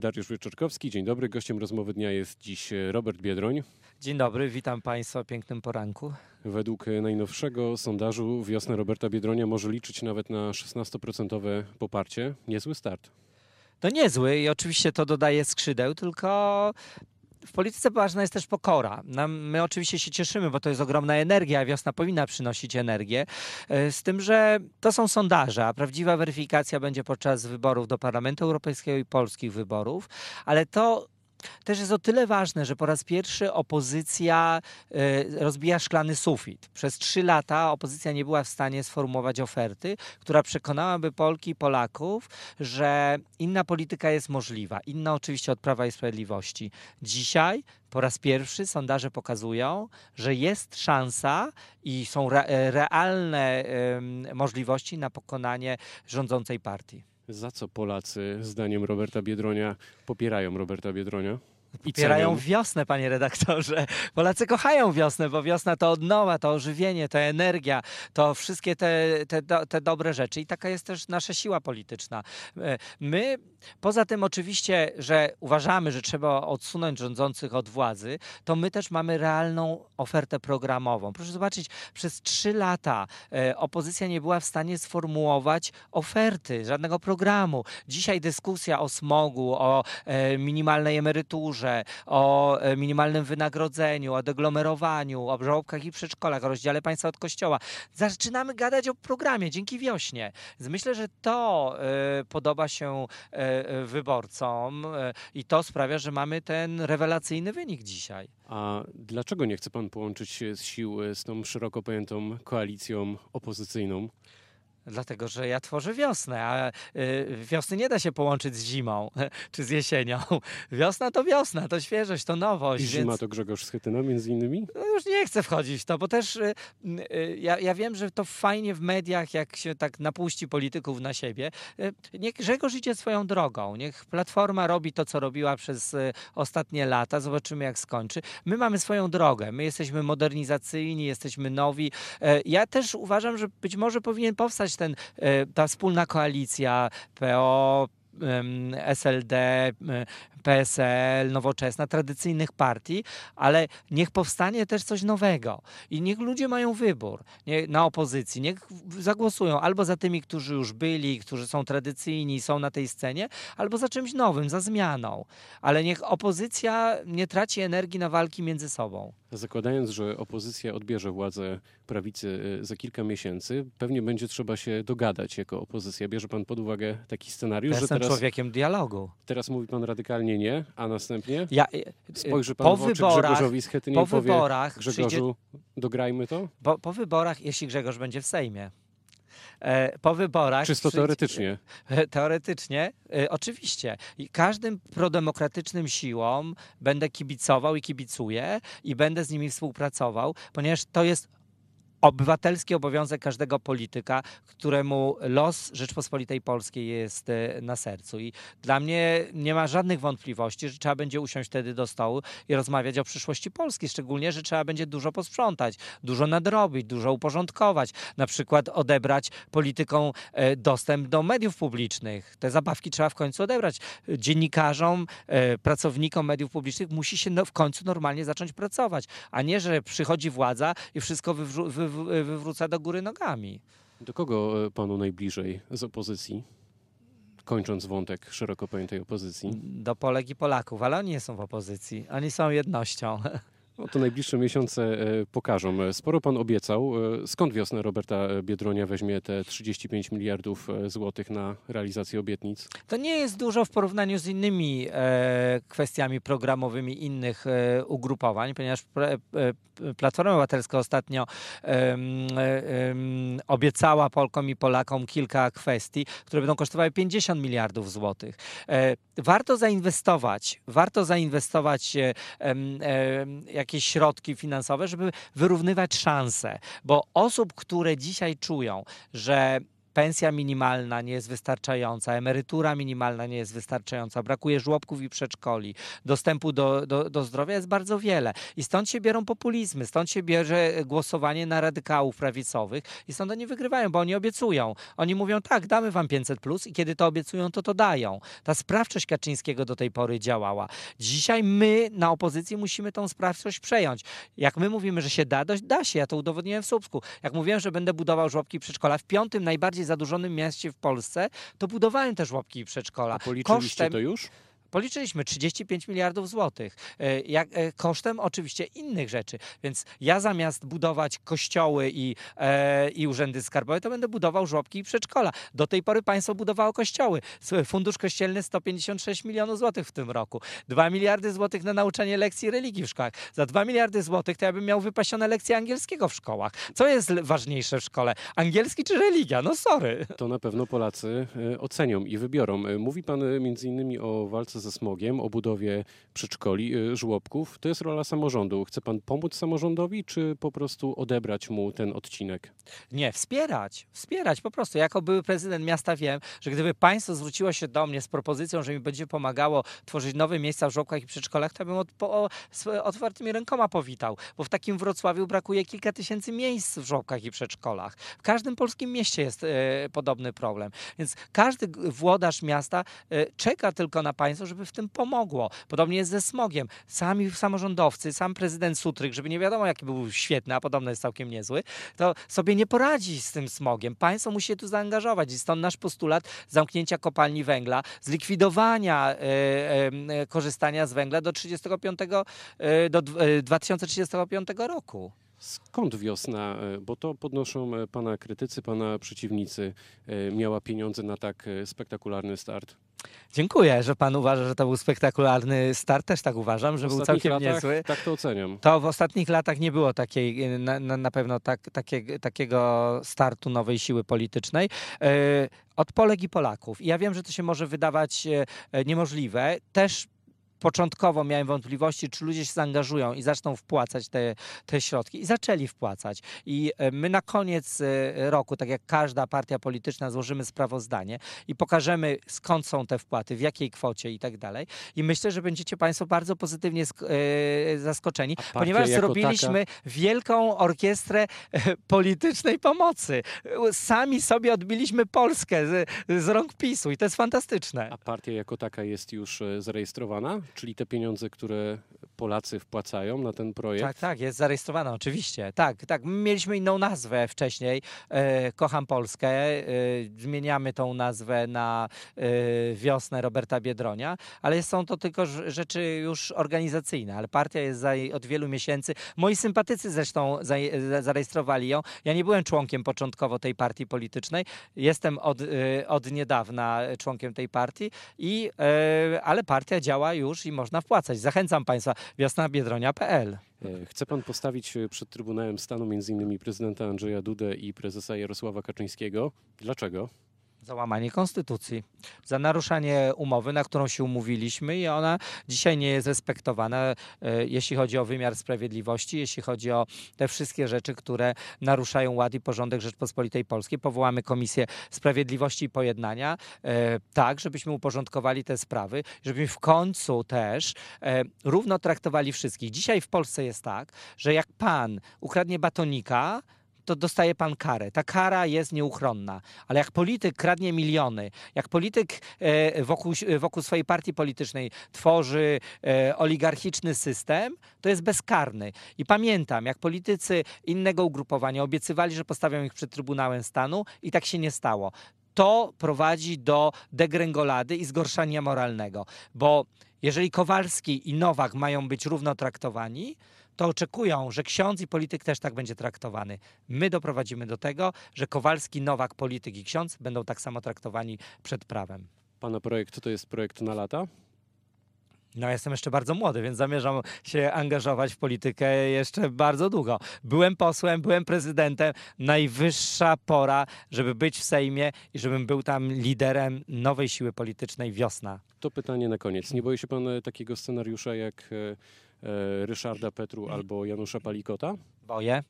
Dariusz Wieczorkowski, dzień dobry. Gościem rozmowy dnia jest dziś Robert Biedroń. Dzień dobry, witam Państwa o pięknym poranku. Według najnowszego sondażu wiosna Roberta Biedronia może liczyć nawet na 16% poparcie. Niezły start. To niezły i oczywiście to dodaje skrzydeł, tylko w polityce ważna jest też pokora. my oczywiście się cieszymy, bo to jest ogromna energia, a wiosna powinna przynosić energię. E, z tym, że to są sondaże, a prawdziwa weryfikacja będzie podczas wyborów do Parlamentu Europejskiego i polskich wyborów, ale to też jest o tyle ważne, że po raz pierwszy opozycja e, rozbija szklany sufit. Przez trzy lata opozycja nie była w stanie sformułować oferty, która przekonałaby Polki i Polaków, że inna polityka jest możliwa. Inna oczywiście od Prawa i Sprawiedliwości. Dzisiaj po raz pierwszy sondaże pokazują, że jest szansa i są e, realne możliwości na pokonanie rządzącej partii. Za co Polacy, zdaniem Roberta Biedronia, popierają Roberta Biedronia? Popierają wiosnę, panie redaktorze. Polacy kochają wiosnę, bo wiosna to odnowa, to ożywienie, to energia, to wszystkie te, te, te dobre rzeczy. I taka jest też nasza siła polityczna. E, my, poza tym oczywiście, że uważamy, że trzeba odsunąć rządzących od władzy, to my też mamy realną ofertę programową. Proszę zobaczyć, przez trzy lata e, opozycja nie była w stanie sformułować oferty, żadnego programu. Dzisiaj dyskusja o smogu, o e, minimalnej emeryturze, o e, minimalnym wynagrodzeniu, o deglomerowaniu, o żłobkach i przedszkolach, o rozdziale państwa od kościoła. Zaczynamy gadać o programie dzięki wiośnie. Myślę, że to y, podoba się y, wyborcom i to sprawia, że mamy ten rewelacyjny wynik dzisiaj. A dlaczego nie chce pan połączyć się z sił z tą szeroko pojętą koalicją opozycyjną? Dlatego, że ja tworzę wiosnę, a y, wiosny nie da się połączyć z zimą czy z jesienią. Wiosna to wiosna, to świeżość, to nowość. I zima więc... to Grzegorz Schetyna między innymi? No już nie chcę wchodzić w to, bo też y, y, ja, ja wiem, że to fajnie w mediach, jak się tak napuści polityków na siebie. Niech Grzegorz idzie swoją drogą. Niech Platforma robi to, co robiła przez ostatnie lata. Zobaczymy, jak skończy. My mamy swoją drogę. My jesteśmy modernizacyjni, jesteśmy nowi. Ja też uważam, że być może powinien powstać ten, e, ta wspólna koalicja PO, SLD, PSL, Nowoczesna, tradycyjnych partii, ale niech powstanie też coś nowego i niech ludzie mają wybór nie, na opozycji, niech zagłosują albo za tymi, którzy już byli, którzy są tradycyjni, są na tej scenie, albo za czymś nowym, za zmianą, ale niech opozycja nie traci energii na walki między sobą. Zakładając, że opozycja odbierze władzę prawicy y, za kilka miesięcy, pewnie będzie trzeba się dogadać jako opozycja. Bierze pan pod uwagę taki scenariusz, ja że teraz, człowiekiem dialogu. Teraz mówi pan radykalnie nie, a następnie ja, y, spojrzy pan po w oczy wyborach, Grzegorzowi Schetynie po powie, wyborach Grzegorzu, przyjdzie, dograjmy to? Po, po wyborach, jeśli Grzegorz będzie w Sejmie e, po wyborach. Czysto teoretycznie. Teoretycznie, e, oczywiście. I każdym prodemokratycznym siłom będę kibicował i kibicuję i będę z nimi współpracował, ponieważ to jest obywatelski obowiązek każdego polityka, któremu los Rzeczpospolitej Polskiej jest e, na sercu. I dla mnie nie ma żadnych wątpliwości, że trzeba będzie usiąść wtedy do stołu i rozmawiać o przyszłości Polski, szczególnie, że trzeba będzie dużo posprzątać, dużo nadrobić, dużo uporządkować, na przykład odebrać politykom e, dostęp do mediów publicznych. Te zabawki trzeba w końcu odebrać. Dziennikarzom, e, pracownikom mediów publicznych musi się no, w końcu normalnie zacząć pracować, a nie, że przychodzi władza i wszystko wywróci wywróca do góry nogami. Do kogo e, panu najbliżej z opozycji? Kończąc wątek szeroko pojętej opozycji. Do Polek i Polaków, ale oni nie są w opozycji. Oni są jednością. No to najbliższe miesiące e, pokażą. Sporo pan obiecał. E, skąd wiosna Roberta Biedronia weźmie te 35 miliardów e, złotych na realizację obietnic? To nie jest dużo w porównaniu z innymi e, kwestiami programowymi innych e, ugrupowań, ponieważ e, Platforma Obywatelska ostatnio obiecała Polkom i Polakom kilka kwestii, które będą kosztowały 50 miliardów złotych. warto zainwestować, warto zainwestować jak jakieś środki finansowe, żeby wyrównywać szanse. Bo osób, które dzisiaj czują, że pensja minimalna nie jest wystarczająca, emerytura minimalna nie jest wystarczająca, brakuje żłobków i przedszkoli, dostępu do, do, do zdrowia jest bardzo wiele. I stąd się biorą populizmy, stąd się bierze głosowanie na radykałów prawicowych i stąd oni wygrywają, bo oni obiecują. Oni mówią tak, damy wam 500 plus i kiedy to obiecują, to to dają. Ta sprawczość Kaczyńskiego do tej pory działała. Dzisiaj my na opozycji musimy tą sprawczość przejąć. Jak my mówimy, że się da, da się. Ja to udowodniłem w Słupsku. Jak mówiłem, że będę budował żłobki przedszkola w piątym najbardziej zadłużonym mieście w Polsce, to budowałem te żłobki i przedszkola. A policzyliście Kosztem... to już? Policzyliśmy 35 miliardów złotych, e, jak, e, kosztem oczywiście innych rzeczy. Więc ja zamiast budować kościoły i, e, i urzędy skarbowe, to będę budował żłobki i przedszkola. Do tej pory państwo budowało kościoły. Fundusz Kościelny 156 milionów złotych w tym roku. 2 miliardy złotych na nauczanie lekcji religii w szkołach. Za 2 miliardy złotych to ja bym miał wypasione lekcje angielskiego w szkołach. Co jest ważniejsze w szkole? Angielski czy religia? No sorry. To na pewno Polacy ocenią i wybiorą. Mówi pan między innymi o walce ze smogiem, o budowie przedszkoli, y, żłobków. To jest rola samorządu. Chce pan pomóc samorządowi, czy po prostu odebrać mu ten odcinek? Nie, wspierać. Wspierać po prostu. Jako były prezydent miasta wiem, że gdyby państwo zwróciło się do mnie z propozycją, że mi będzie pomagało tworzyć nowe miejsca w żłobkach i przedszkolach, to bym od, po, z otwartymi rękoma powitał. Bo w takim Wrocławiu brakuje kilka tysięcy miejsc w żłobkach i przedszkolach. W każdym polskim mieście jest e, podobny problem. Więc każdy włodarz miasta e, czeka tylko na państwo, żeby w tym pomogło. Podobnie jest ze smogiem. Sami samorządowcy, sam prezydent Sutryk, żeby nie wiadomo jaki był świetny, a podobno jest całkiem niezły, to sobie nie poradzi z tym smogiem. Państwo musi się tu zaangażować i stąd nasz postulat zamknięcia kopalni węgla, zlikwidowania e, e, korzystania z węgla do 35, e, do 2035 roku. Skąd wiosna? Bo to podnoszą pana krytycy, pana przeciwnicy. Miała pieniądze na tak spektakularny start. Dziękuję, że pan uważa, że to był spektakularny start. Też tak uważam, że był całkiem latach, niezły. Tak to oceniam. To w ostatnich latach nie było takiej, na, na pewno tak, takie, takiego startu nowej siły politycznej. E, od Polek i Polaków. I ja wiem, że to się może wydawać e, niemożliwe. Też początkowo miałem wątpliwości, czy ludzie się zaangażują i zaczną wpłacać te, te środki. I zaczęli wpłacać. I e, my na koniec e, roku, tak jak każda partia polityczna, złożymy sprawozdanie i pokażemy, skąd są te wpłaty, w jakiej kwocie i tak dalej. I myślę, że będziecie Państwo bardzo pozytywnie e, zaskoczeni, ponieważ zrobiliśmy taka... wielką orkiestrę politycznej pomocy. Sami sobie odbiliśmy Polskę z, z rąk PiSu i to jest fantastyczne. A partia jako taka jest już zarejestrowana? Czyli te pieniądze, które Polacy wpłacają na ten projekt? Tak, tak, jest zarejestrowana, oczywiście. Tak, tak. Mieliśmy inną nazwę wcześniej. E, Kocham Polskę. E, zmieniamy tą nazwę na e, Wiosnę Roberta Biedronia, ale są to tylko rzeczy już organizacyjne, ale partia jest za, od wielu miesięcy. Moi sympatycy zresztą za, zarejestrowali ją. Ja nie byłem członkiem początkowo tej partii politycznej. Jestem od, e, od niedawna członkiem tej partii, i, e, ale partia działa już już i można wpłacać. Zachęcam Państwa, wiosnabiedronia.pl. E, chce pan postawić e, przed Trybunałem Stanu m.in. prezydenta Andrzeja Dudę i prezesa Jarosława Kaczyńskiego. Dlaczego? Za łamanie konstytucji, za naruszanie umowy, na którą się umówiliśmy i ona dzisiaj nie jest respektowana, e, jeśli chodzi o wymiar sprawiedliwości, jeśli chodzi o te wszystkie rzeczy, które naruszają ład i porządek Rzeczpospolitej Polskiej. Powołamy Komisję Sprawiedliwości i Pojednania, e, tak, żebyśmy uporządkowali te sprawy, żebyśmy w końcu też e, równo traktowali wszystkich. Dzisiaj w Polsce jest tak, że jak pan ukradnie batonika, to dostaje pan karę. Ta kara jest nieuchronna. Ale jak polityk kradnie miliony, jak polityk e, wokół, wokół swojej partii politycznej tworzy e, oligarchiczny system, to jest bezkarny. I pamiętam, jak politycy innego ugrupowania obiecywali, że postawią ich przed Trybunałem Stanu i tak się nie stało to prowadzi do degrengolady i zgorszania moralnego. Bo jeżeli Kowalski i Nowak mają być równo traktowani, to oczekują, że ksiądz i polityk też tak będzie traktowany. My doprowadzimy do tego, że Kowalski, Nowak, polityk i ksiądz będą tak samo traktowani przed prawem. Pana projekt to jest projekt na lata? No, jestem jeszcze bardzo młody, więc zamierzam się angażować w politykę jeszcze bardzo długo. Byłem posłem, byłem prezydentem. Najwyższa pora, żeby być w Sejmie i żebym był tam liderem nowej siły politycznej Wiosna. To pytanie na koniec. Nie boi się pan e, takiego scenariusza jak e, E, Ryszarda Petru albo Janusza Palikota? Boję.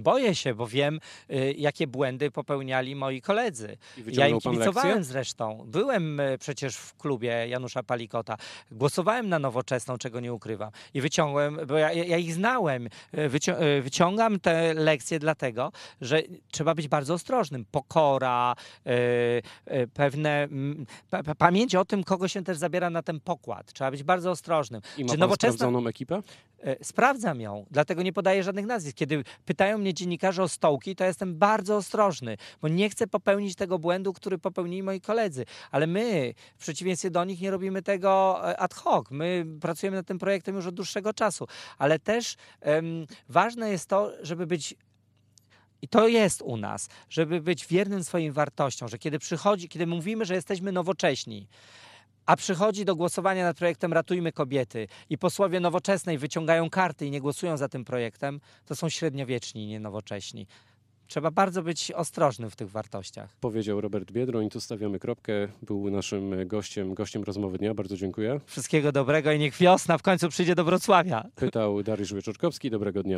Boję się, bo wiem, y, jakie błędy popełniali moi koledzy. Ja im kibicowałem zresztą. Byłem y, przecież w klubie Janusza Palikota. Głosowałem na nowoczesną, czego nie ukrywam. I wyciągłem, bo ja, ja ich znałem. Y, Wycią wyciągam te lekcje dlatego, że trzeba być bardzo ostrożnym. Pokora, y, pewne pa pa- pamięć o tym, kogo się też zabiera na ten pokład. Trzeba być bardzo ostrożnym. I ma Czy nowoczesna- sprawdzoną ekipę? Sprawdzam ją, dlatego nie podaję żadnych nazwisk. Kiedy pytają mnie dziennikarze o stołki, to jestem bardzo ostrożny, bo nie chcę popełnić tego błędu, który popełnili moi koledzy. Ale my, w przeciwieństwie do nich, nie robimy tego e, ad hoc. My pracujemy nad tym projektem już od dłuższego czasu. Ale też em, ważne jest to, żeby być i to jest u nas, żeby być wiernym swoim wartościom, że kiedy przychodzi, kiedy mówimy, że jesteśmy nowocześni, a przychodzi do głosowania nad projektem Ratujmy Kobiety i posłowie nowoczesnej wyciągają karty i nie głosują za tym projektem, to są średniowieczni, nie nowocześni. Trzeba bardzo być ostrożnym w tych wartościach. Powiedział Robert Biedroń. Tu stawiamy kropkę. Był naszym gościem, gościem rozmowy dnia. Bardzo dziękuję. Wszystkiego dobrego i niech wiosna w końcu przyjdzie do Wrocławia. Pytał Dariusz Wieczorkowski. Dobrego dnia.